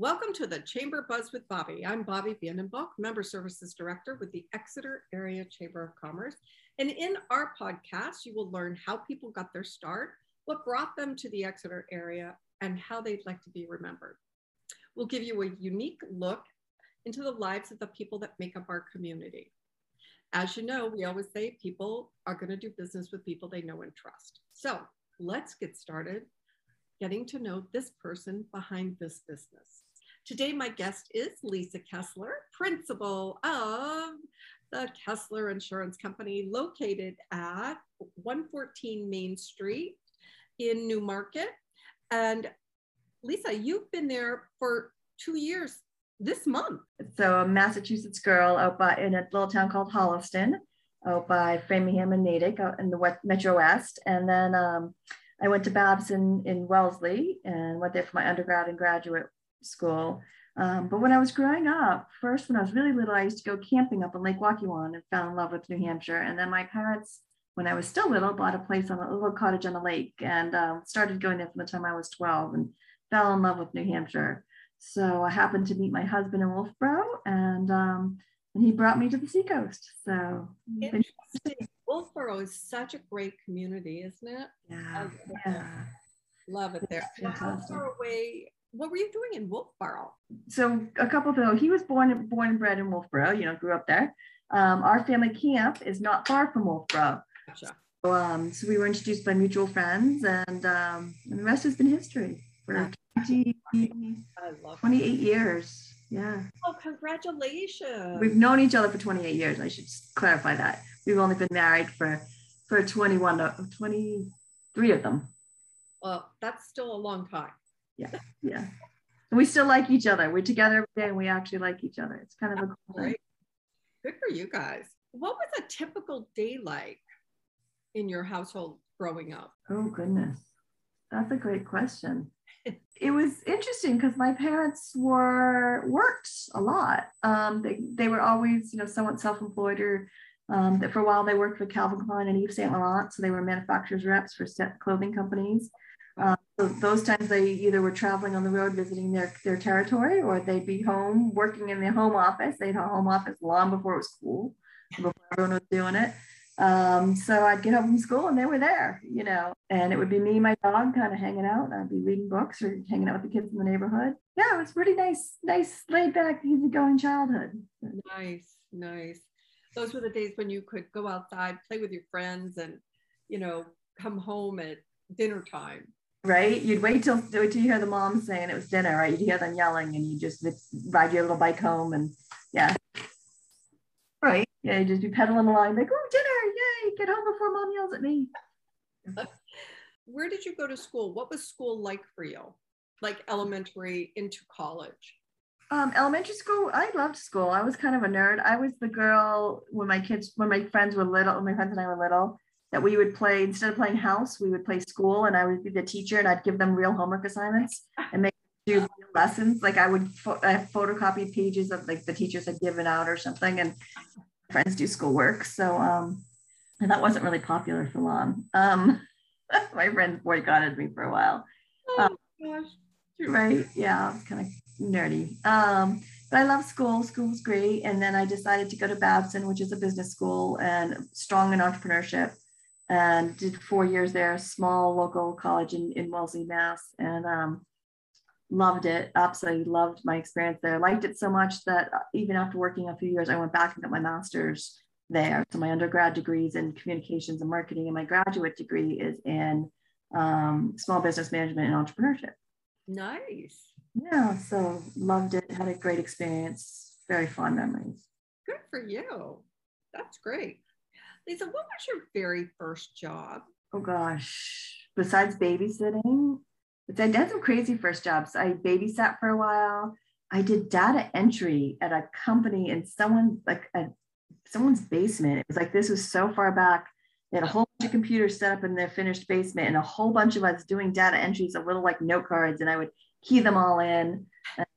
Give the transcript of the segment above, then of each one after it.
Welcome to the Chamber Buzz with Bobbi. I'm Bobbi Vandenbach, Member Services Director with the Exeter Area Chamber of Commerce. And in our podcast, you will learn how people got their start, what brought them to the Exeter area, and how they'd like to be remembered. We'll give you a unique look into the lives of the people that make up our community. As you know, we always say people are going to do business with people they know and trust. So let's get started getting to know this person behind this business. Today, my guest is Lisa Keslar, principal of the Keslar Insurance Company, located at 114 Main Street in Newmarket. And Lisa, you've been there for two years this month. So, a Massachusetts girl out by in a little town called Holliston, out by Framingham and Natick, out in the West, Metro West. And then um, I went to Babson in Wellesley and went there for my undergrad and graduate school. Um, but when I was growing up, first when I was really little, I used to go camping up on Lake Waukewan and fell in love with New Hampshire. And then my parents, when I was still little, bought a place on a little cottage on the lake and um, started going there from the time I was 12 and fell in love with New Hampshire. So I happened to meet my husband in Wolfeboro and um, and he brought me to the seacoast. So Wolfeboro is such a great community, isn't it? Yeah. yeah. Love it there. How far away? What were you doing in Wolfeboro? So a couple of people. He was born born and bred in Wolfeboro. You know, grew up there. Um, our family camp is not far from Wolfeboro. Gotcha. So, um, so we were introduced by mutual friends, and, um, and the rest has been history for 20, 28 years. Yeah. Oh, congratulations. We've known each other for 28 years. I should clarify that. We've only been married for for 21 uh, 23 of them. Well, that's still a long time. Yeah. Yeah. And we still like each other. We're together every day and we actually like each other. It's kind of a cool thing. Good for you guys. What was a typical day like in your household growing up? Oh goodness. That's a great question it was interesting because my parents were worked a lot. Um, they, they were always, you know, somewhat self-employed or um, for a while they worked for Calvin Klein and Yves Saint Laurent. So they were manufacturers reps for set clothing companies. Um, so those times they either were traveling on the road visiting their, their territory or they'd be home working in their home office. They had a home office long before it was cool, before everyone was doing it. Um, so I'd get home from school and they were there, you know, and it would be me my dog kind of hanging out. I'd be reading books or hanging out with the kids in the neighborhood. Yeah, it was pretty nice, nice, laid back, easygoing childhood. Nice, nice. Those were the days when you could go outside, play with your friends, and you know, come home at dinner time. Right? You'd wait till wait till you hear the mom saying it was dinner, right? You'd hear them yelling, and you just ride your little bike home, and yeah, right? Yeah, you just be pedaling along, like, oh, dinner yay, get home before mom yells at me. Where did you go to school? What was school like for you? Like elementary into college? Um, elementary school, I loved school. I was kind of a nerd. I was the girl when my kids, when my friends were little, when my friends and I were little, that we would play instead of playing house, we would play school, and I would be the teacher, and I'd give them real homework assignments and make do lessons. Like I would pho- I photocopy pages of like the teachers had given out or something, and friends do schoolwork. So um, and that wasn't really popular for long. Um, my friends boycotted me for a while. Oh, um, gosh. Right? Yeah, kind of nerdy. Um, but I love school. School was great. And then I decided to go to Babson, which is a business school and strong in entrepreneurship. And did four years there, small local college in, in Wellesley, Mass. And um, loved it. Absolutely loved my experience there. Liked it so much that even after working a few years, I went back and got my master's there. So my undergrad degree is in communications and marketing, and my graduate degree is in um, small business management and entrepreneurship. Nice. Yeah, so loved it. Had a great experience. Very fond memories. Good for you. That's great. Lisa, what was your very first job? Oh gosh. Besides babysitting, I had some crazy first jobs. I babysat for a while. I did data entry at a company in someone like a someone's basement. It was like this was so far back. They had a whole bunch of computers set up in their finished basement and a whole bunch of us doing data entries of little like note cards. And I would key them all in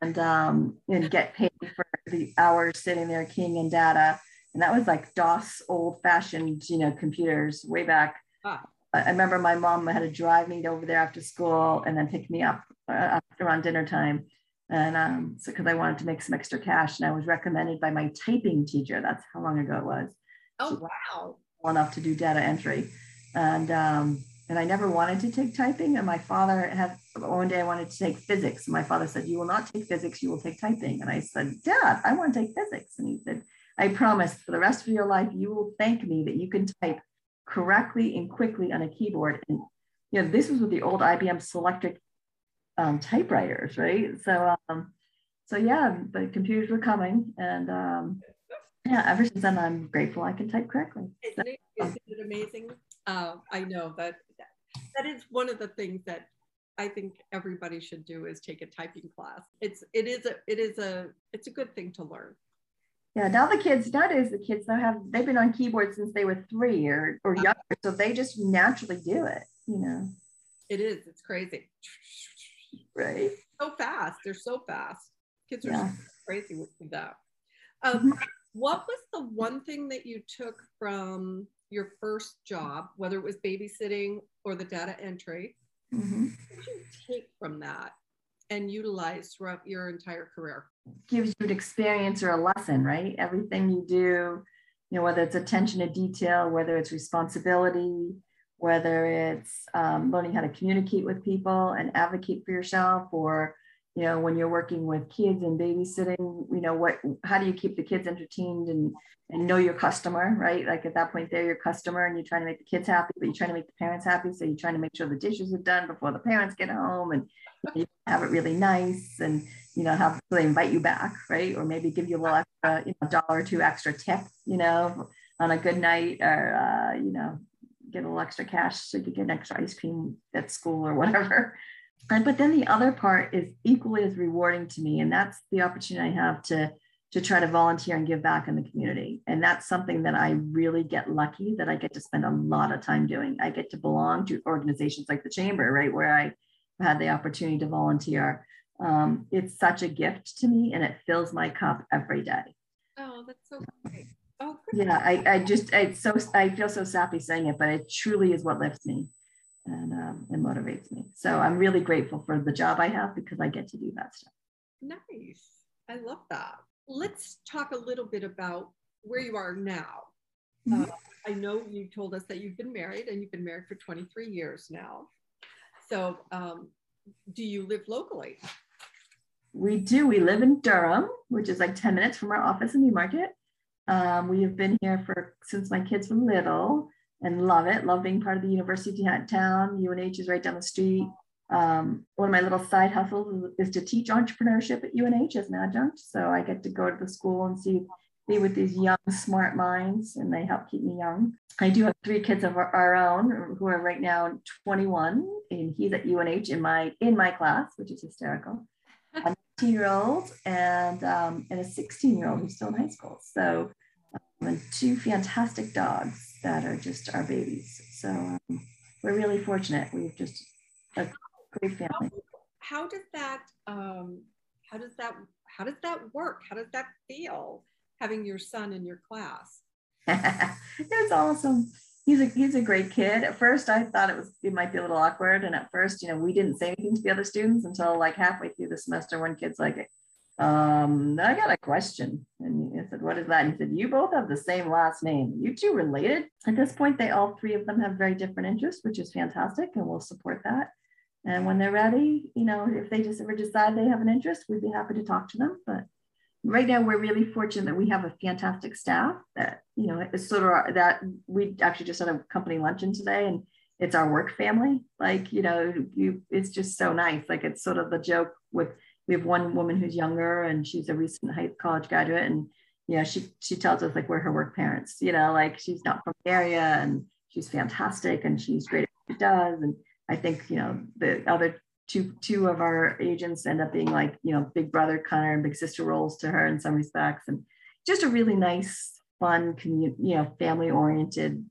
and um, and get paid for the hours sitting there keying in data. And that was like DOS old fashioned, you know, computers way back. Ah. I remember my mom had to drive me over there after school and then pick me up uh, around dinner time And um, so because I wanted to make some extra cash, and I was recommended by my typing teacher. That's how long ago it was. Oh wow! Well enough to do data entry, and um, and I never wanted to take typing. And my father had one day I wanted to take physics. And my father said, "You will not take physics. You will take typing." And I said, "Dad, I want to take physics." And he said, "I promise, for the rest of your life, you will thank me that you can type correctly and quickly on a keyboard." And you know, this was with the old IBM Selectric um, typewriters, right? So, um, so yeah, the computers were coming, and um, yeah, ever since then, I'm grateful I can type correctly. Isn't it amazing? Uh, I know that that is one of the things that I think everybody should do is take a typing class. It's it is a it is a it's a good thing to learn. Yeah, now the kids nowadays the kids now have they've been on keyboard since they were three or or younger, so they just naturally do it. You know, it is. It's crazy. Right. So fast. They're so fast. Kids are yeah. crazy with that. Um, mm-hmm. What was the one thing that you took from your first job, whether it was babysitting or the data entry, mm-hmm. what did you take from that and utilize throughout your entire career? Gives you an experience or a lesson, right? Everything you do, you know, whether it's attention to detail, whether it's responsibility, whether it's um, learning how to communicate with people and advocate for yourself, or you know, when you're working with kids and babysitting, you know, what, how do you keep the kids entertained and, and know your customer, right? Like at that point, they're your customer and you're trying to make the kids happy, but you're trying to make the parents happy. So you're trying to make sure the dishes are done before the parents get home and you have it really nice and, you know, have they invite you back, right? Or maybe give you a little extra, you know, dollar or two extra tip, you know, on a good night or, uh, you know, get a little extra cash so you can get an extra ice cream at school or whatever. And, but then the other part is equally as rewarding to me, and that's the opportunity I have to to try to volunteer and give back in the community. And that's something that I really get lucky that I get to spend a lot of time doing. I get to belong to organizations like the Chamber, right, where I had the opportunity to volunteer. Um, it's such a gift to me, and it fills my cup every day. Oh, that's so great. Oh, yeah, I, I just I so I feel so sappy saying it, but it truly is what lifts me and um, it motivates me. So I'm really grateful for the job I have because I get to do that stuff. Nice. I love that. Let's talk a little bit about where you are now. Mm-hmm. Uh, I know you told us that you've been married and you've been married for 23 years now. So, um, do you live locally? We do. We live in Durham, which is like 10 minutes from our office in Newmarket. Um, we have been here for since my kids were little and love it. Love being part of the University town. UNH is right down the street. Um, one of my little side hustles is, to teach entrepreneurship at UNH as an adjunct. So I get to go to the school and see be with these young, smart minds, and they help keep me young. I do have three kids of our, our own who are right now 21, and he's at UNH in my in my class, which is hysterical. A 19 year old and um, and a 16 year old who's still in high school. So um, and two fantastic dogs that are just our babies. So um, we're really fortunate. We've just a great family. How, how does that um, how does that how does that work? How does that feel having your son in your class? it's awesome. He's a he's a great kid. At first, I thought it was it might be a little awkward, and at first, you know, we didn't say anything to the other students until like halfway semester. One kid's like, um, I got a question. And I said, What is that? And he said, You both have the same last name. You two related? At this point, they all three of them have very different interests, which is fantastic, and we'll support that. And when they're ready, you know, if they just ever decide they have an interest, we'd be happy to talk to them. But right now, we're really fortunate that we have a fantastic staff that, you know, it's sort of that we actually just had a company luncheon today and it's our work family. Like, you know, you it's just so nice. Like it's sort of the joke with we have one woman who's younger and she's a recent high college graduate and you know she she tells us like we're her work parents you know like she's not from the area and she's fantastic and she's great at what she does and i think you know the other two two of our agents end up being like you know big brother of and big sister roles to her in some respects and just a really nice fun community you know family oriented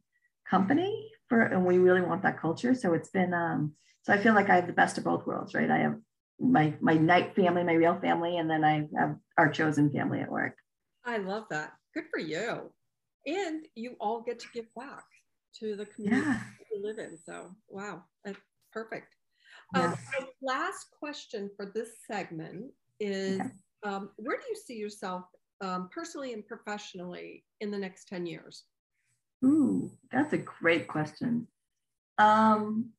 company for and we really want that culture so it's been um so i feel like i have the best of both worlds right i have my my night family, my real family, and then I have our chosen family at work. I love that. Good for you. And you all get to give back to the community yeah. you live in. So wow, that's perfect. Um, yes. Um, last question for this segment is okay. um, where do you see yourself um, personally and professionally in the next 10 years? Ooh, that's a great question. Um,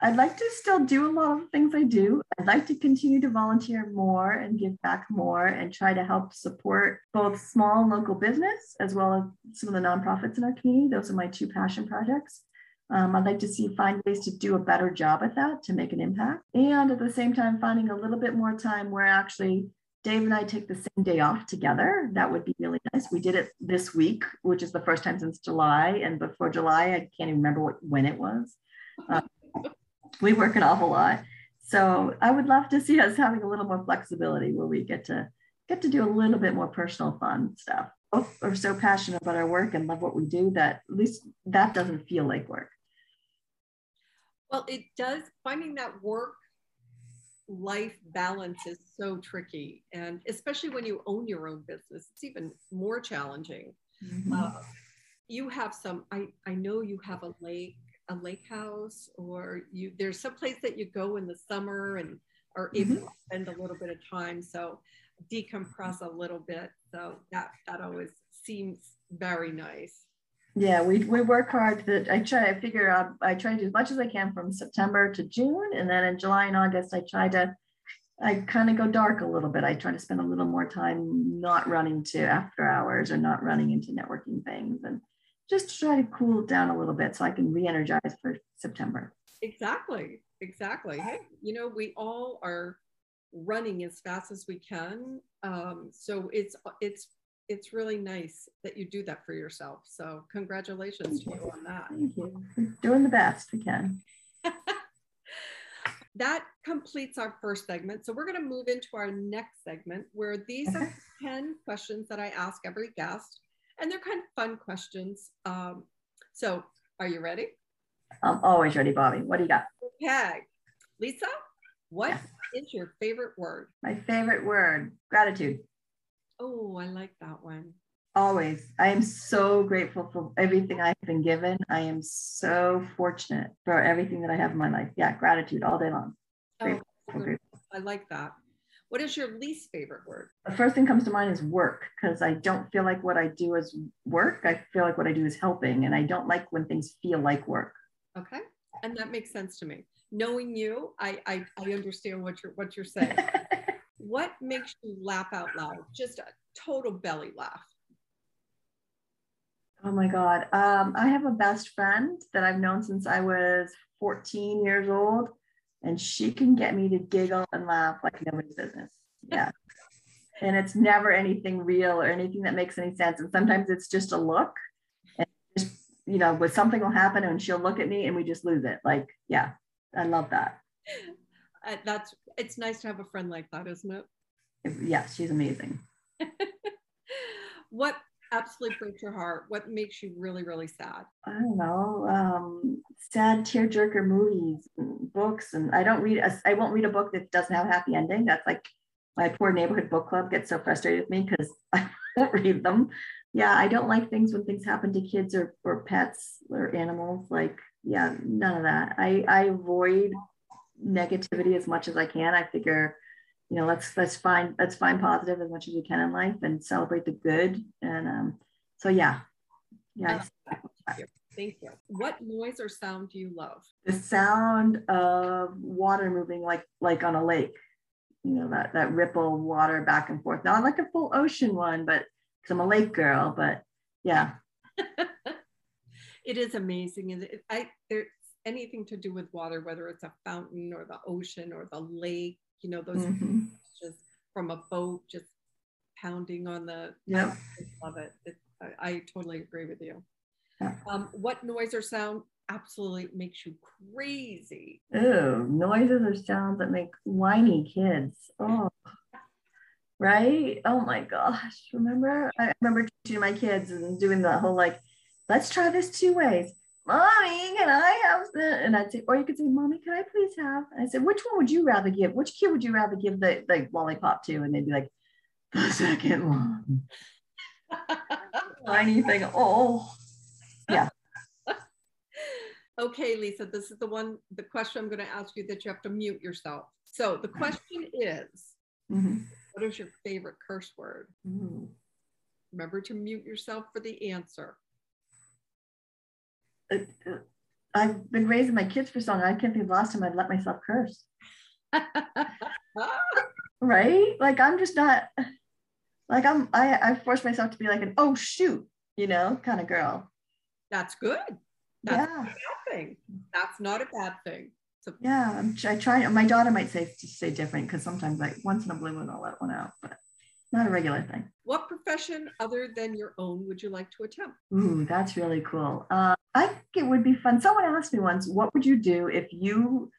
I'd like to still do a lot of things I do. I'd like to continue to volunteer more and give back more and try to help support both small and local business as well as some of the nonprofits in our community. Those are my two passion projects. Um, I'd like to see find ways to do a better job at that to make an impact. And at the same time, finding a little bit more time where actually Dave and I take the same day off together. That would be really nice. We did it this week, which is the first time since July. And before July, I can't even remember what, when it was. Uh, we work an awful lot. So I would love to see us having a little more flexibility where we get to get to do a little bit more personal fun stuff. Both are so passionate about our work and love what we do that at least that doesn't feel like work. Well, it does finding that work life balance is so tricky. And especially when you own your own business, it's even more challenging. Mm-hmm. Uh, you have some, I, I know you have a lake, a lake house, or you there's some place that you go in the summer and are able mm-hmm. to spend a little bit of time. So decompress a little bit. So that that always seems very nice. Yeah, we, we work hard to, I try, I figure out, I try to do as much as I can from September to June. And then in July and August, I try to, I kind of go dark a little bit. I try to spend a little more time not running to after hours or not running into networking things and just try to cool down a little bit so I can re-energize for September. Exactly. Exactly. Hey, you know, we all are running as fast as we can. Um, so it's, it's it's really nice that you do that for yourself. So congratulations to you on that. Thank you. We're doing the best we can. that completes our first segment. So we're going to move into our next segment where these are 10 questions that I ask every guest. And they're kind of fun questions. Um, so are you ready? I'm always ready, Bobbi. What do you got? Okay. Lisa, what yeah. is your favorite word? My favorite word, gratitude. Oh, I like that one. Always. I am so grateful for everything I've been given. I am so fortunate for everything that I have in my life. Yeah, gratitude all day long. Oh, I like that. What is your least favorite word? The first thing comes to mind is work because I don't feel like what I do is work. I feel like what I do is helping, and I don't like when things feel like work. Okay, and that makes sense to me. Knowing you, I I, I understand what you're what you're saying. what makes you laugh out loud? Just a total belly laugh. Oh my God. Um, I have a best friend that I've known since I was 14 years old, and she can get me to giggle and laugh like nobody's business. Yeah. and it's never anything real or anything that makes any sense. And sometimes it's just a look. And just, you know, but something will happen and she'll look at me and we just lose it. Like, yeah, I love that. Uh, that's it's nice to have a friend like that, isn't it? Yeah, she's amazing. what absolutely breaks your heart? What makes you really, really sad? I don't know. Um, sad tearjerker movies, and books, and I don't read. A, I won't read a book that doesn't have a happy ending. That's like my poor neighborhood book club gets so frustrated with me because I won't read them. Yeah, I don't like things when things happen to kids or, or pets or animals. Like, yeah, none of that. I, I avoid negativity as much as I can. I figure, you know, let's let's find let's find positive as much as we can in life and celebrate the good. And um, so yeah, yeah. Thank you. What noise or sound do you love? The sound of water moving like like on a lake. You know, that that ripple water back and forth. Not like a full ocean one, but because I'm a lake girl, but yeah. it is amazing. And I there anything to do with water, whether it's a fountain or the ocean or the lake, you know, those mm-hmm. just from a boat, just pounding on the. Yeah. I love it. it I, I, totally agree with you. Yeah. Um, what noise or sound absolutely makes you crazy? Oh, noises or sounds that make whiny kids. Oh, right? Oh my gosh. Remember? I remember teaching my kids and doing the whole like, let's try this two ways mommy, can I have? And I'd say, or you could say, mommy, can I please have? And I said, which one would you rather give? Which kid would you rather give the, the lollipop to? And they'd be like, the second one. Anything. Oh, yeah. okay, Lisa, this is the one, the question I'm going to ask you that you have to mute yourself. So the question is, Mhm. What is your favorite curse word? Ooh. Remember to mute yourself for the answer. Uh, uh, I've been raising my kids for so long. I can't think of the last time I'd let myself curse. Right? Like I'm just not like I'm I I force myself to be like an oh shoot, you know, kind of girl. That's good. That's yeah. a bad thing. That's not a bad thing. Yeah. I'm, I try my daughter might say say different because sometimes like once in a blue moon I'll let one out, but not a regular thing. what profession other than your own would you like to attempt? Ooh, that's really cool. Uh, I think it would be fun. Someone asked me once, what would you do if you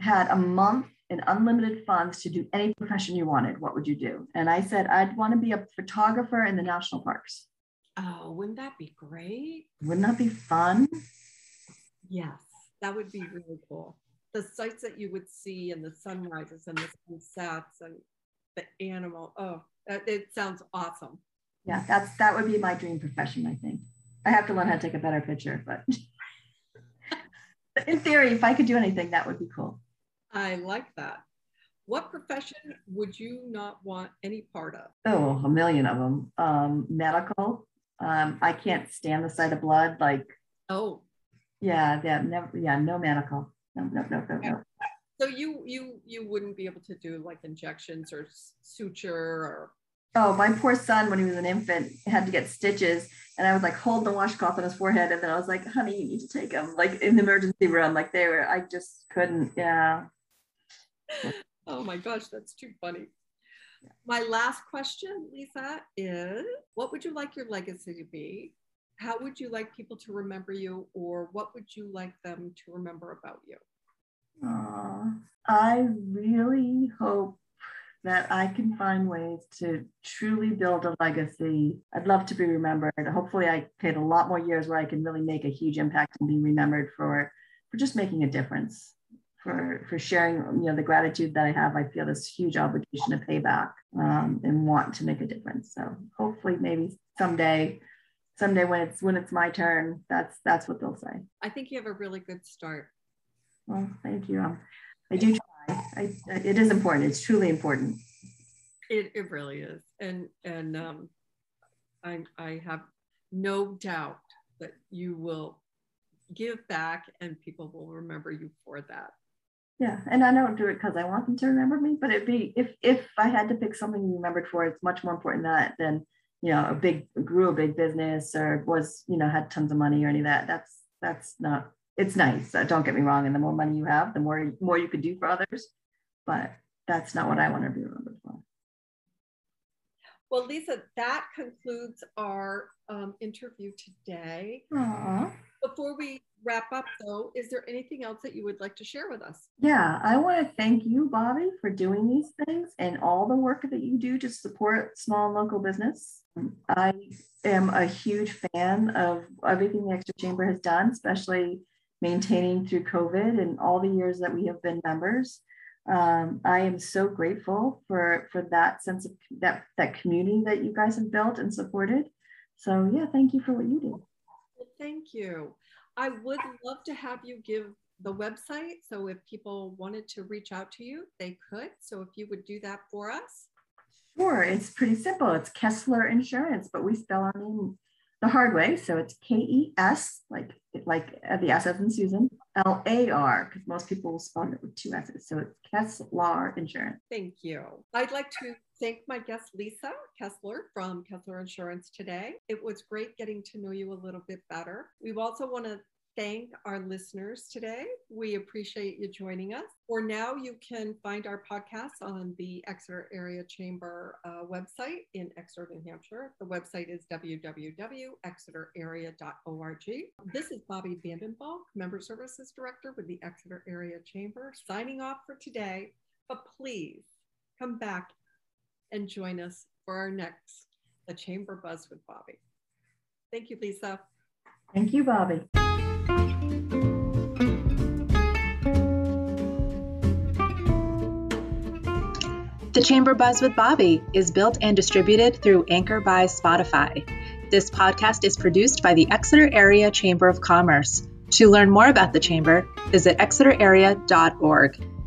had a month in unlimited funds to do any profession you wanted? What would you do? And I said, I'd want to be a photographer in the national parks. Oh, wouldn't that be great? Wouldn't that be fun? Yes, that would be really cool. The sights that you would see and the sunrises and the sunsets and the animal. Oh, it sounds awesome. Yeah, that's that would be my dream profession, I think. I have to learn how to take a better picture, but in theory, if I could do anything, that would be cool. I like that. What profession would you not want any part of? Oh, a million of them. Um, medical. Um, I can't stand the sight of blood. Like, Oh, yeah, yeah, never, yeah, no medical. No, no, no, no, no. So you you you wouldn't be able to do like injections or suture or Oh, my poor son, when he was an infant, had to get stitches, and I would like hold the washcloth on his forehead, and then I was like, "Honey, you need to take him." Like in the emergency room, like they were. I just couldn't. Yeah. Oh my gosh, that's too funny. My last question, Lisa, is what would you like your legacy to be? How would you like people to remember you, or what would you like them to remember about you? I really hope that I can find ways to truly build a legacy. I'd love to be remembered. Hopefully, I get a lot more years where I can really make a huge impact and be remembered for for just making a difference, for for sharing you know the gratitude that I have. I feel this huge obligation to pay back um, and want to make a difference. So hopefully, maybe someday. Someday when it's when it's my turn, that's that's what they'll say. I think you have a really good start. Well, thank you. Um, I do try. I, it is important. It's truly important. It, it really is. And and um, I, I have no doubt that you will give back and people will remember you for that. Yeah, and I don't do it because I want them to remember me, but it'd be if if I had to pick something be remembered for, it's much more important that than you know a big grew a big business or was you know had tons of money or any of that. That's that's not. It's nice. Uh, don't get me wrong. And the more money you have, the more more you could do for others. But that's not what I want to be remembered for. Well, Lisa, that concludes our um, interview today. Aww. Before we wrap up, though, is there anything else that you would like to share with us? Yeah, I want to thank you, Bobbi, for doing these things and all the work that you do to support small and local business. I am a huge fan of everything the Exeter Chamber has done, especially maintaining through COVID and all the years that we have been members. Um, I am so grateful for for that sense of that that community that you guys have built and supported. So yeah, thank you for what you do. Well, thank you. I would love to have you give the website. So if people wanted to reach out to you, they could. So if you would do that for us. Sure, it's pretty simple. It's Keslar Insurance, but we spell our name the hard way. So it's K E S, like like uh, the S as in Susan, L A R, because most people will spell it with two S's. So it's Keslar Insurance. Thank you. I'd like to thank my guest, Lisa Keslar from Keslar Insurance today. It was great getting to know you a little bit better. We also want to thank our listeners today. We appreciate you joining us. For now, you can find our podcast on the Exeter Area Chamber uh, website in Exeter, New Hampshire. The website is www.exeterarea.org. This is Bobbi Vandenbalk, Member Services Director with the Exeter Area Chamber, signing off for today. But please come back and join us for our next The Chamber Buzz with Bobbi. Thank you, Lisa. Thank you, Bobbi. The Chamber Buzz with Bobbi is built and distributed through Anchor by Spotify. This podcast is produced by the Exeter Area Chamber of Commerce. To learn more about the Chamber, visit exeterarea.org.